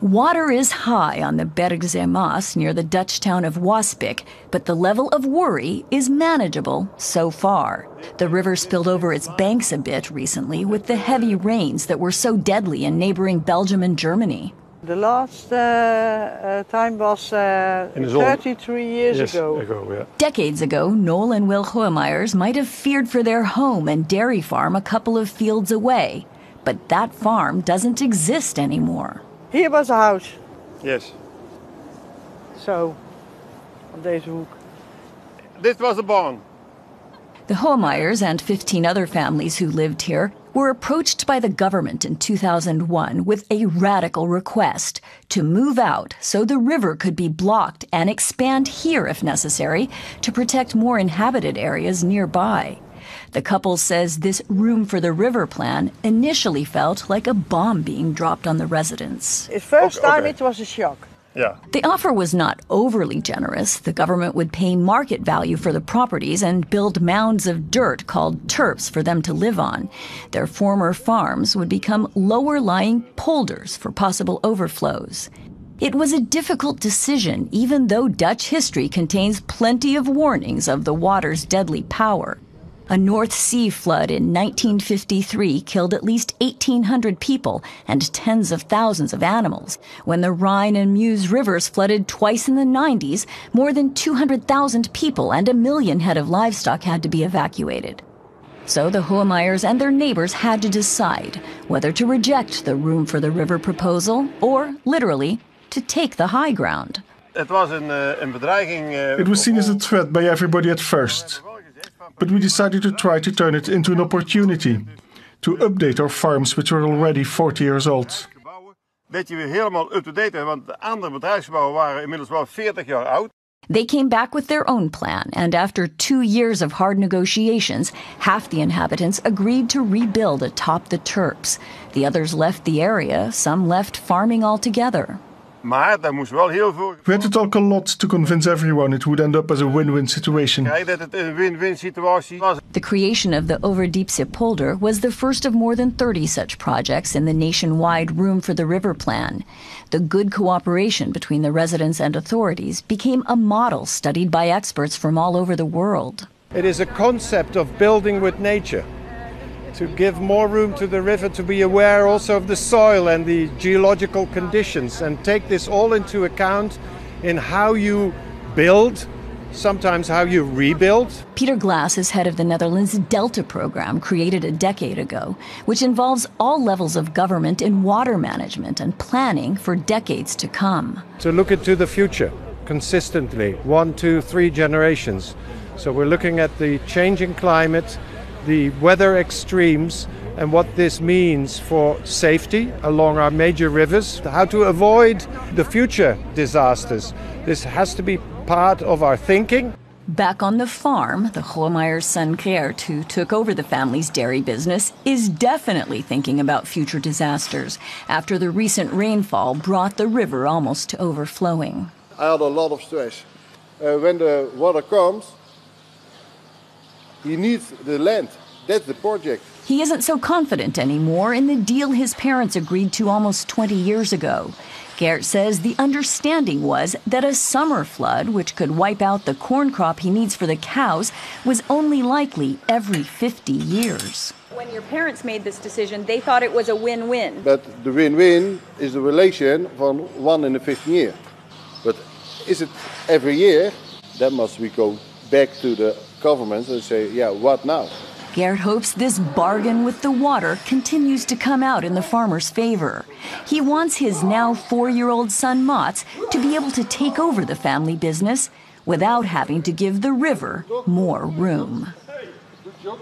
Water is high on the Bergsche Maas near the Dutch town of Waspik, but the level of worry is manageable so far. The river spilled over its banks a bit recently with the heavy rains that were so deadly in neighboring Belgium and Germany. The last uh, uh, time was uh, In the 33 years Yes, ago. ago, yeah. Decades ago, Noel and Will Hoemeyers might have feared for their home and dairy farm a couple of fields away. But that farm doesn't exist anymore. Hier was a house, Yes. zo, op deze hoek. Dit was de barn. The Hoemeyers and 15 other families who lived here were approached by the government in 2001 with a radical request to move out so the river could be blocked and expand here if necessary to protect more inhabited areas nearby. The couple says this room for the river plan initially felt like a bomb being dropped on the residents. The first Okay, time okay. it was a shock. Ja. The offer was not overly generous. The government would pay market value for the properties and build mounds of dirt called terps for them to live on. Their former farms would become lower lying polders for possible overflows. It was a difficult decision, even though Dutch history contains plenty of warnings of the water's deadly power. A North Sea flood in 1953 killed at least 1,800 people and tens of thousands of animals. When the Rhine and Meuse rivers flooded twice in the 90s, more than 200,000 people and a million head of livestock had to be evacuated. So the Hoemeyers and their neighbors had to decide whether to reject the Room for the River proposal or, literally, to take the high ground. Het was een, een uh, bedreiging. Uh, it was seen as a threat by everybody at first, but we decided to try to turn it into an opportunity to update our farms, which were already 40 years old. Dat je weer helemaal up-to-date want de andere bedrijfsgebouwen waren inmiddels wel 40 jaar oud. They came back with their own plan, and after two years of hard negotiations, half the inhabitants agreed to rebuild atop the Terps. The others left the area, some left farming altogether. Maar daar moest wel heel veel We had to talk a lot to convince everyone it would end up as a win win situation. krijgen dat het een win-win situatie was. The creation of the Overdiepse polder was the first of more than 30 such projects in the nationwide Room for the River plan. The good cooperation between the residents and authorities became a model studied by experts from all over the world. It is a concept of building with nature. To give more room to the river, to be aware also of the soil and the geological conditions, and take this all into account in how you build, sometimes how you rebuild. Peter Glas is head of the Netherlands Delta program created a decade ago, which involves all levels of government in water management and planning for decades to come. To look into the future consistently, one, two, three generations. So we're looking at the changing climate, the weather extremes, and what this means for safety along our major rivers, how to avoid the future disasters. This has to be part of our thinking. Back on the farm, the Hoemeyer's son Geert, who took over the family's dairy business, is definitely thinking about future disasters after the recent rainfall brought the river almost to overflowing. I had a lot of stress. Uh, when the water comes, he needs the land. That's the project. He isn't so confident anymore in the deal his parents agreed to almost 20 years ago. Geert says the understanding was that a summer flood, which could wipe out the corn crop he needs for the cows, was only likely every 50 years. When your parents made this decision, they thought it was a win win. But the win-win is the relation from one in the 15 year. But is it every year? Then must we go back to the government and say, yeah, what now? Geert hopes this bargain with the water continues to come out in the farmer's favor. He wants his now four year old son Mats to be able to take over the family business without having to give the river more room. Good job.